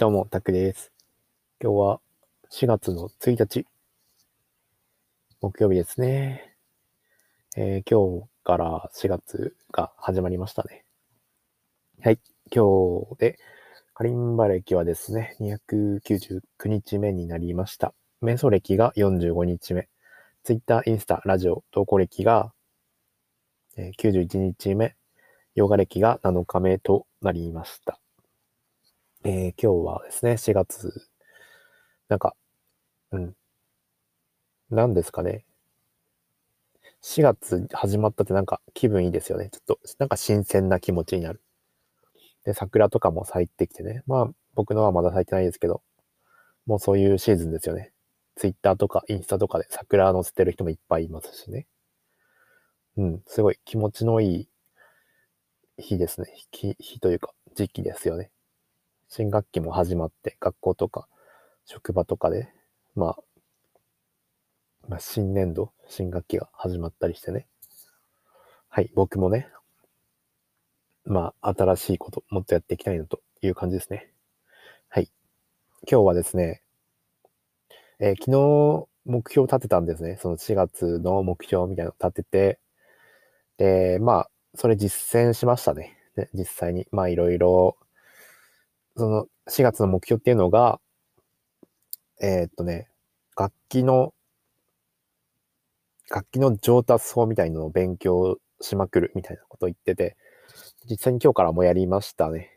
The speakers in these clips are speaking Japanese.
どうも、タクです。今日は4月の1日、木曜日ですね。えー、今日から4月が始まりましたね。はい。今日で、カリンバ歴はですね、299日目になりました。瞑想歴が45日目。Twitter、インスタ、ラジオ、投稿歴が、91日目。ヨガ歴が7日目となりました。えー、今日はですね、4月、なんか、うん。何ですかね。4月始まったってなんか気分いいですよね。ちょっと、なんか新鮮な気持ちになる。で、桜とかも咲いてきてね。まあ、僕のはまだ咲いてないですけど、もうそういうシーズンですよね。ツイッターとかインスタとかで桜載せてる人もいっぱいいますしね。うん、すごい気持ちのいい日ですね。日日というか時期ですよね。新学期も始まって、学校とか職場とかで、まあ、まあ、新年度、新学期が始まったりしてね。はい、僕もね、まあ、新しいこと、もっとやっていきたいなという感じですね。はい。今日はですね、えー、昨日目標を立てたんですね。その4月の目標みたいなのを立てて、で、まあ、それ実践しましたね。で実際に、まあ、いろいろその4月の目標っていうのが、えー、っとね、楽器の、楽器の上達法みたいなのを勉強しまくるみたいなことを言ってて、実際に今日からもやりましたね。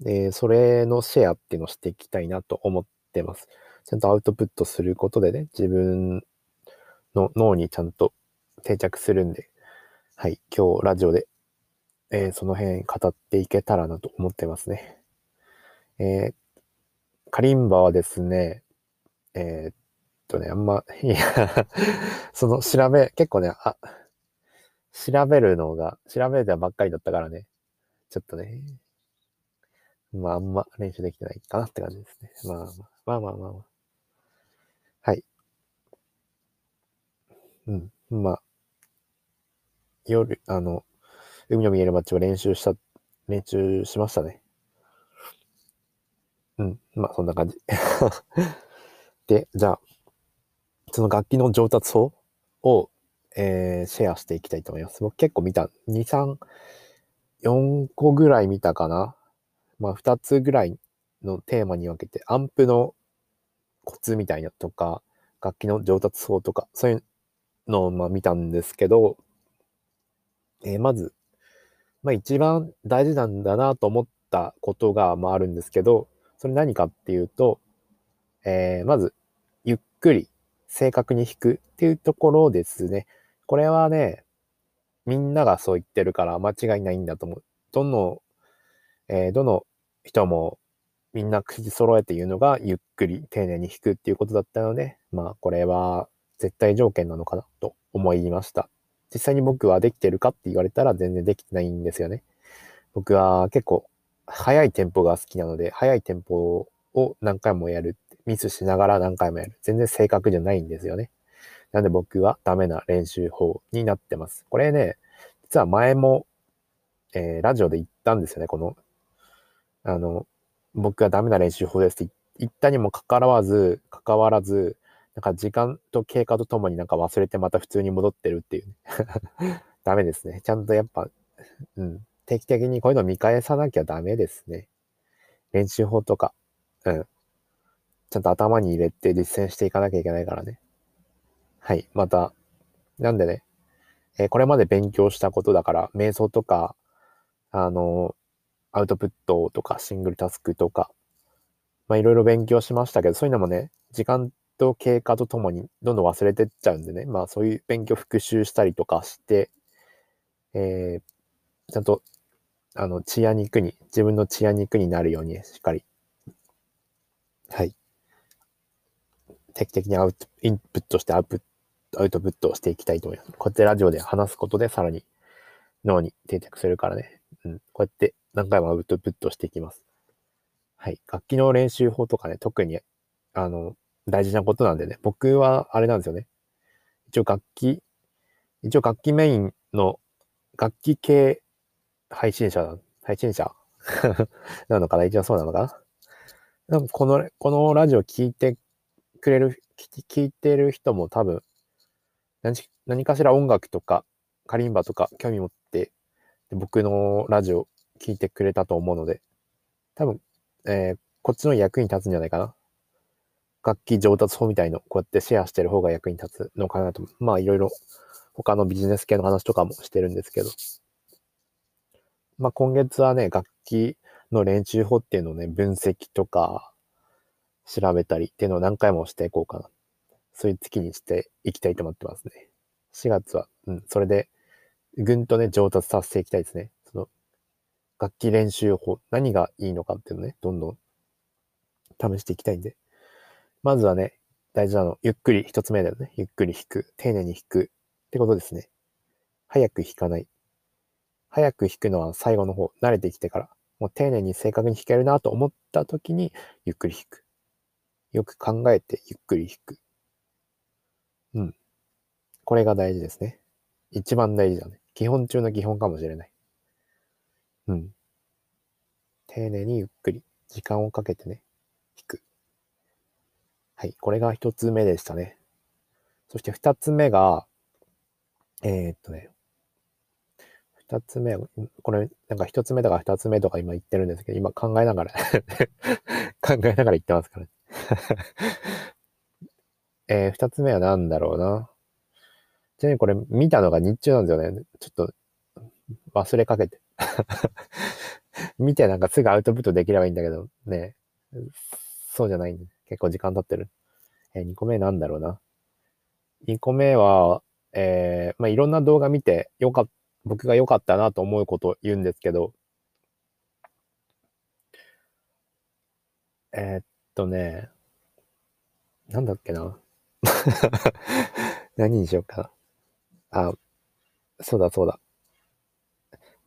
で、それのシェアっていうのをしていきたいなと思ってます。ちゃんとアウトプットすることでね、自分の脳にちゃんと定着するんで、はい、今日ラジオで、えー、その辺語っていけたらなと思ってますね。えー、カリンバはですね、えー、っとね、あんま、いや その調べ、結構ね、あ、調べるのが、調べてばっかりだったからね、ちょっとね、まあ、あんま練習できてないかなって感じですね。まあ、まあまあまあまあ。はい。うん、まあ、夜、あの、海の見える街を練習した、練習しましたね。うん。まあ、そんな感じ。で、じゃあ、その楽器の上達法を、えー、シェアしていきたいと思います。僕結構見た。2、3、4個ぐらい見たかな。まあ、2つぐらいのテーマに分けて、アンプのコツみたいなとか、楽器の上達法とか、そういうのをまあ見たんですけど、えー、まず、まあ一番大事なんだなと思ったことがまああるんですけど、それ何かっていうと、えー、まず、ゆっくり正確に弾くっていうところですね。これはね、みんながそう言ってるから間違いないんだと思う。どの、えー、どの人もみんな口揃えて言うのがゆっくり丁寧に弾くっていうことだったので、まあこれは絶対条件なのかなと思いました。実際に僕はできてるかって言われたら全然できてないんですよね。僕は結構速いテンポが好きなので、速いテンポを何回もやる。ミスしながら何回もやる。全然正確じゃないんですよね。なんで僕はダメな練習法になってます。これね、実は前も、えー、ラジオで言ったんですよね。この、あの、僕はダメな練習法ですって言ったにもかかわらず、関わらず、なんか時間と経過とともになんか忘れてまた普通に戻ってるっていうね。ダメですね。ちゃんとやっぱ、うん。定期的にこういうの見返さなきゃダメですね。練習法とか、うん。ちゃんと頭に入れて実践していかなきゃいけないからね。はい。また、なんでね、えー、これまで勉強したことだから、瞑想とか、あの、アウトプットとか、シングルタスクとか、まあいろいろ勉強しましたけど、そういうのもね、時間と経過とともにどんどん忘れてっちゃうんでね、まあそういう勉強復習したりとかして、えー、ちゃんとあの、血や肉に、自分の血や肉になるように、しっかり、はい。定期的にアウト、インプットしてアウトアウトプットをしていきたいと思います。こうやってラジオで話すことでさらに脳に定着するからね。うん。こうやって何回もアウトプットしていきます。はい。楽器の練習法とかね、特に、あの、大事なことなんでね、僕はあれなんですよね。一応楽器、一応楽器メインの楽器系配信者、配信者？なのかな？一応そうなのかな？なんかこの、このラジオ聞いてくれる、聞いてる人も多分何、何かしら音楽とか、カリンバとか興味持って、僕のラジオ聞いてくれたと思うので、多分、えー、こっちの役に立つんじゃないかな？楽器上達法みたいの、こうやってシェアしてる方が役に立つのかなと。まあいろいろ他のビジネス系の話とかもしてるんですけど。まあ今月はね、楽器の練習法っていうのをね、分析とか調べたりっていうのを何回もしていこうかな。そういう月にしていきたいと思ってますね。4月は、うん、それで、ぐんとね、上達させていきたいですね。その、楽器練習法、何がいいのかっていうのね、どんどん試していきたいんで。まずはね、大事なの、ゆっくり、一つ目だよね。ゆっくり弾く。丁寧に弾く。ってことですね。早く弾かない。早く弾くのは最後の方、慣れてきてから。もう丁寧に正確に弾けるなと思った時に、ゆっくり弾く。よく考えてゆっくり弾く。うん。これが大事ですね。一番大事だね。基本中の基本かもしれない。うん。丁寧にゆっくり、時間をかけてね、弾く。はい。これが一つ目でしたね。そして二つ目が、えー、っとね、二つ目、これ、なんか一つ目とか二つ目とか今言ってるんですけど、今考えながら 考えながら言ってますから、えー、二つ目は何だろうな。ちなみにこれ見たのが日中なんですよね。ちょっと忘れかけて。見てなんかすぐアウトプットできればいいんだけど、ね。そうじゃないんで、結構時間経ってる。えー、2個目なんだろうな。2個目は、えー、まあ、いろんな動画見て、よかっ、僕が良かったなと思うことを言うんですけど、えー、っとね、なんだっけな。何にしようかな。あ、そうだそうだ。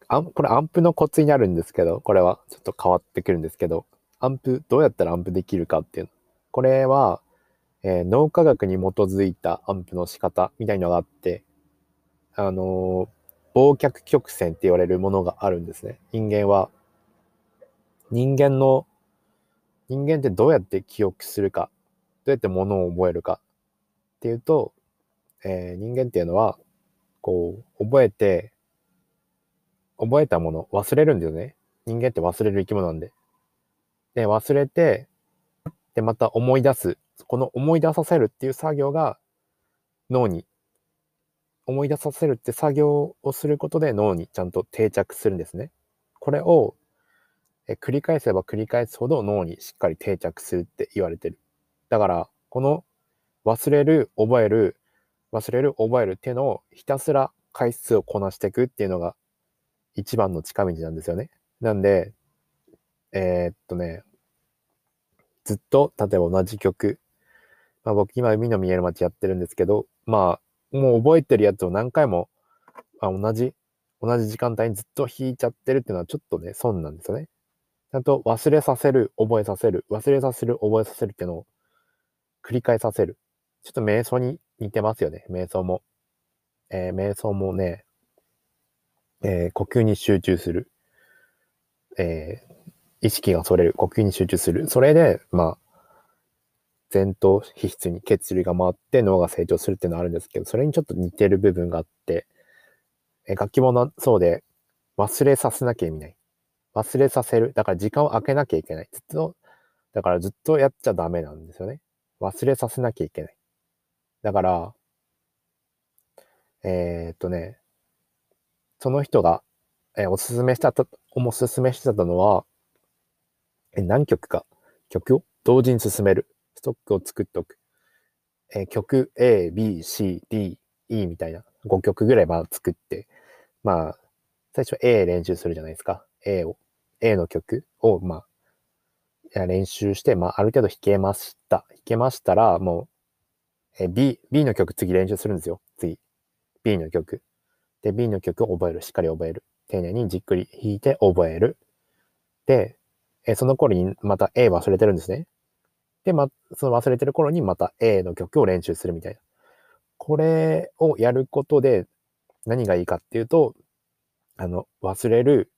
あこれアンプのコツになるんですけど、これはちょっと変わってくるんですけど、アンプ、どうやったらアンプできるかっていう。これは、えー、脳科学に基づいたアンプの仕方みたいのがあって、あのー、忘却曲線って言われるものがあるんですね。人間は、人間の、人間ってどうやって記憶するか、どうやって物を覚えるかっていうと、えー、人間っていうのは、こう、覚えて、覚えたもの、忘れるんだよね。人間って忘れる生き物なんで。で、忘れて、で、また思い出す。この思い出させるっていう作業が脳に、思い出させるって作業をすることで脳にちゃんと定着するんですね。これをえ繰り返せば繰り返すほど脳にしっかり定着するって言われてる。だから、この忘れる、覚える、忘れる、覚えるっていうのをひたすら回数をこなしていくっていうのが一番の近道なんですよね。なんで、えー、っとね、ずっと、例えば同じ曲、まあ、僕今海の見える街やってるんですけど、まあ、もう覚えてるやつを何回も、あ、同じ、同じ時間帯にずっと弾いちゃってるっていうのはちょっとね、損なんですよね。ちゃんと忘れさせる、覚えさせる、忘れさせる、覚えさせるっていうのを繰り返させる。ちょっと瞑想に似てますよね、瞑想も。えー、瞑想もね、えー、呼吸に集中する。えー、意識がそれる。呼吸に集中する。それで、まあ、前頭皮質に血流が回って脳が成長するっていうのはあるんですけど、それにちょっと似てる部分があって、え楽器もそうで、忘れさせなきゃ意味ない。忘れさせる。だから時間を空けなきゃいけない。ずっと、だからずっとやっちゃダメなんですよね。忘れさせなきゃいけない。だから、えー、っとね、その人が、えー、おすすめしたと、おすすめしてたのは、え何曲か曲を同時に進める。ストックを作っておく。え曲 A, B, C, D, E みたいな5曲ぐらいまあ作って、まあ、最初 A 練習するじゃないですか。A を、A の曲を、まあ、練習して、まあ、ある程度弾けました。弾けましたら、もう、え B、B の曲次練習するんですよ。次。B の曲。で、B の曲を覚える。しっかり覚える。丁寧にじっくり弾いて覚える。で、えその頃にまた A 忘れてるんですね。で、ま、その忘れてる頃にまた A の曲を練習するみたいな。これをやることで何がいいかっていうと、あの、忘れる、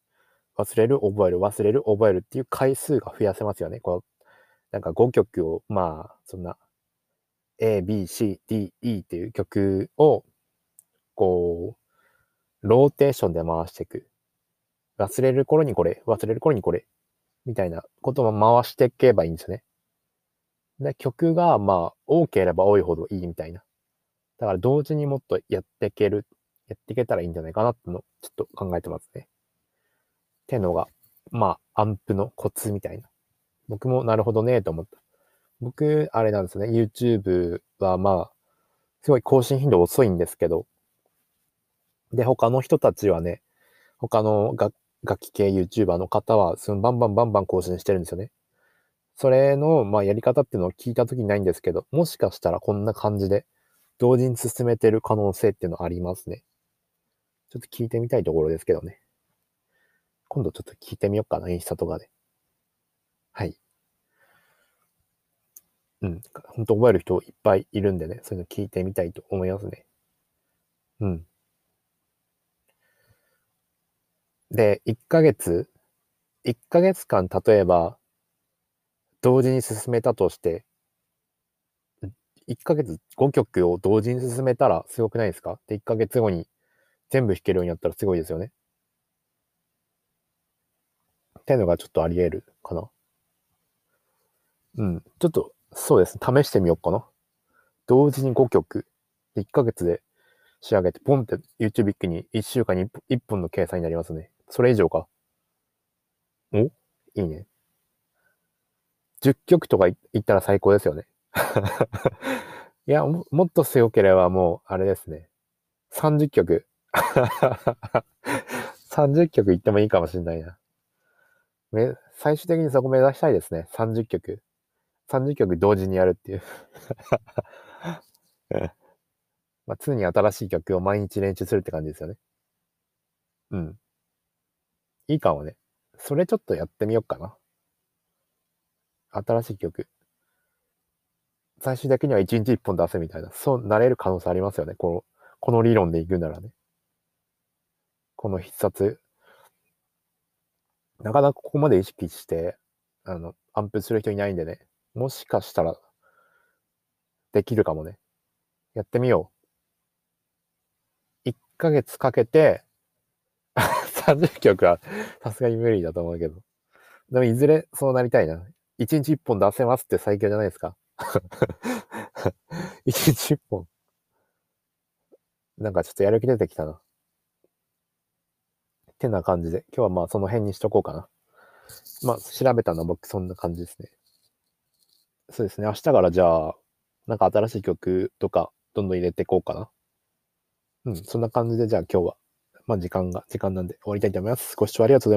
忘れる、覚える、忘れる、覚えるっていう回数が増やせますよね。こうなんか5曲を、まあ、そんな、A, B, C, D, E っていう曲を、こう、ローテーションで回していく。忘れる頃にこれ、忘れる頃にこれ、みたいなことを回していけばいいんですよね。で、曲が、まあ、多ければ多いほどいいみたいな。だから同時にもっとやっていける、やっていけたらいいんじゃないかなってのちょっと考えてますね。ってのが、まあ、アンプのコツみたいな。僕もなるほどねと思った。僕、あれなんですね。YouTube はまあ、すごい更新頻度遅いんですけど、で、他の人たちはね、他の楽器系 YouTuber の方は、そのバンバンバンバン更新してるんですよね。それの、まあ、やり方っていうのを聞いたときにないんですけど、もしかしたらこんな感じで、同時に進めてる可能性っていうのはありますね。ちょっと聞いてみたいところですけどね。今度ちょっと聞いてみようかな、インスタとかで。はい。うん。本当覚える人いっぱいいるんでね、そういうの聞いてみたいと思いますね。うん。で、1ヶ月、1ヶ月間、例えば、同時に進めたとして、1ヶ月5曲を同時に進めたらすごくないですか？で、1ヶ月後に全部弾けるようになったらすごいですよね。っていうのがちょっとあり得るかな。うん。ちょっと、そうですね。試してみようかな。同時に5曲。1ヶ月で仕上げて、ポンって YouTube 一気に1週間に 1, 本の計算になりますね。それ以上か。お？いいね。10曲とかいったら最高ですよね。いやも、もっと強ければもう、あれですね。30曲。30曲いってもいいかもしれないな。め、最終的にそこ目指したいですね。30曲。30曲同時にやるっていう まあ、常に新しい曲を毎日練習するって感じですよね。うん。いいかもね。それちょっとやってみようかな。新しい曲。最終的には1日1本出せみたいな。そうなれる可能性ありますよね。この、この理論でいくならね。この必殺。なかなかここまで意識して、あの、アンプする人いないんでね。もしかしたら、できるかもね。やってみよう。1ヶ月かけて 30曲はさすがに無理だと思うけど。でもいずれそうなりたいな。1日1本出せますって最強じゃないですか。1日1本。なんかちょっとやる気出てきたな。ってな感じで、今日はまあその辺にしとこうかな。まあ調べたのは僕そんな感じですね。そうですね。明日からじゃあ、なんか新しい曲とか、どんどん入れていこうかな。うん、そんな感じで、じゃあ今日は、まあ時間が、時間なんで終わりたいと思います。ご視聴ありがとうございました。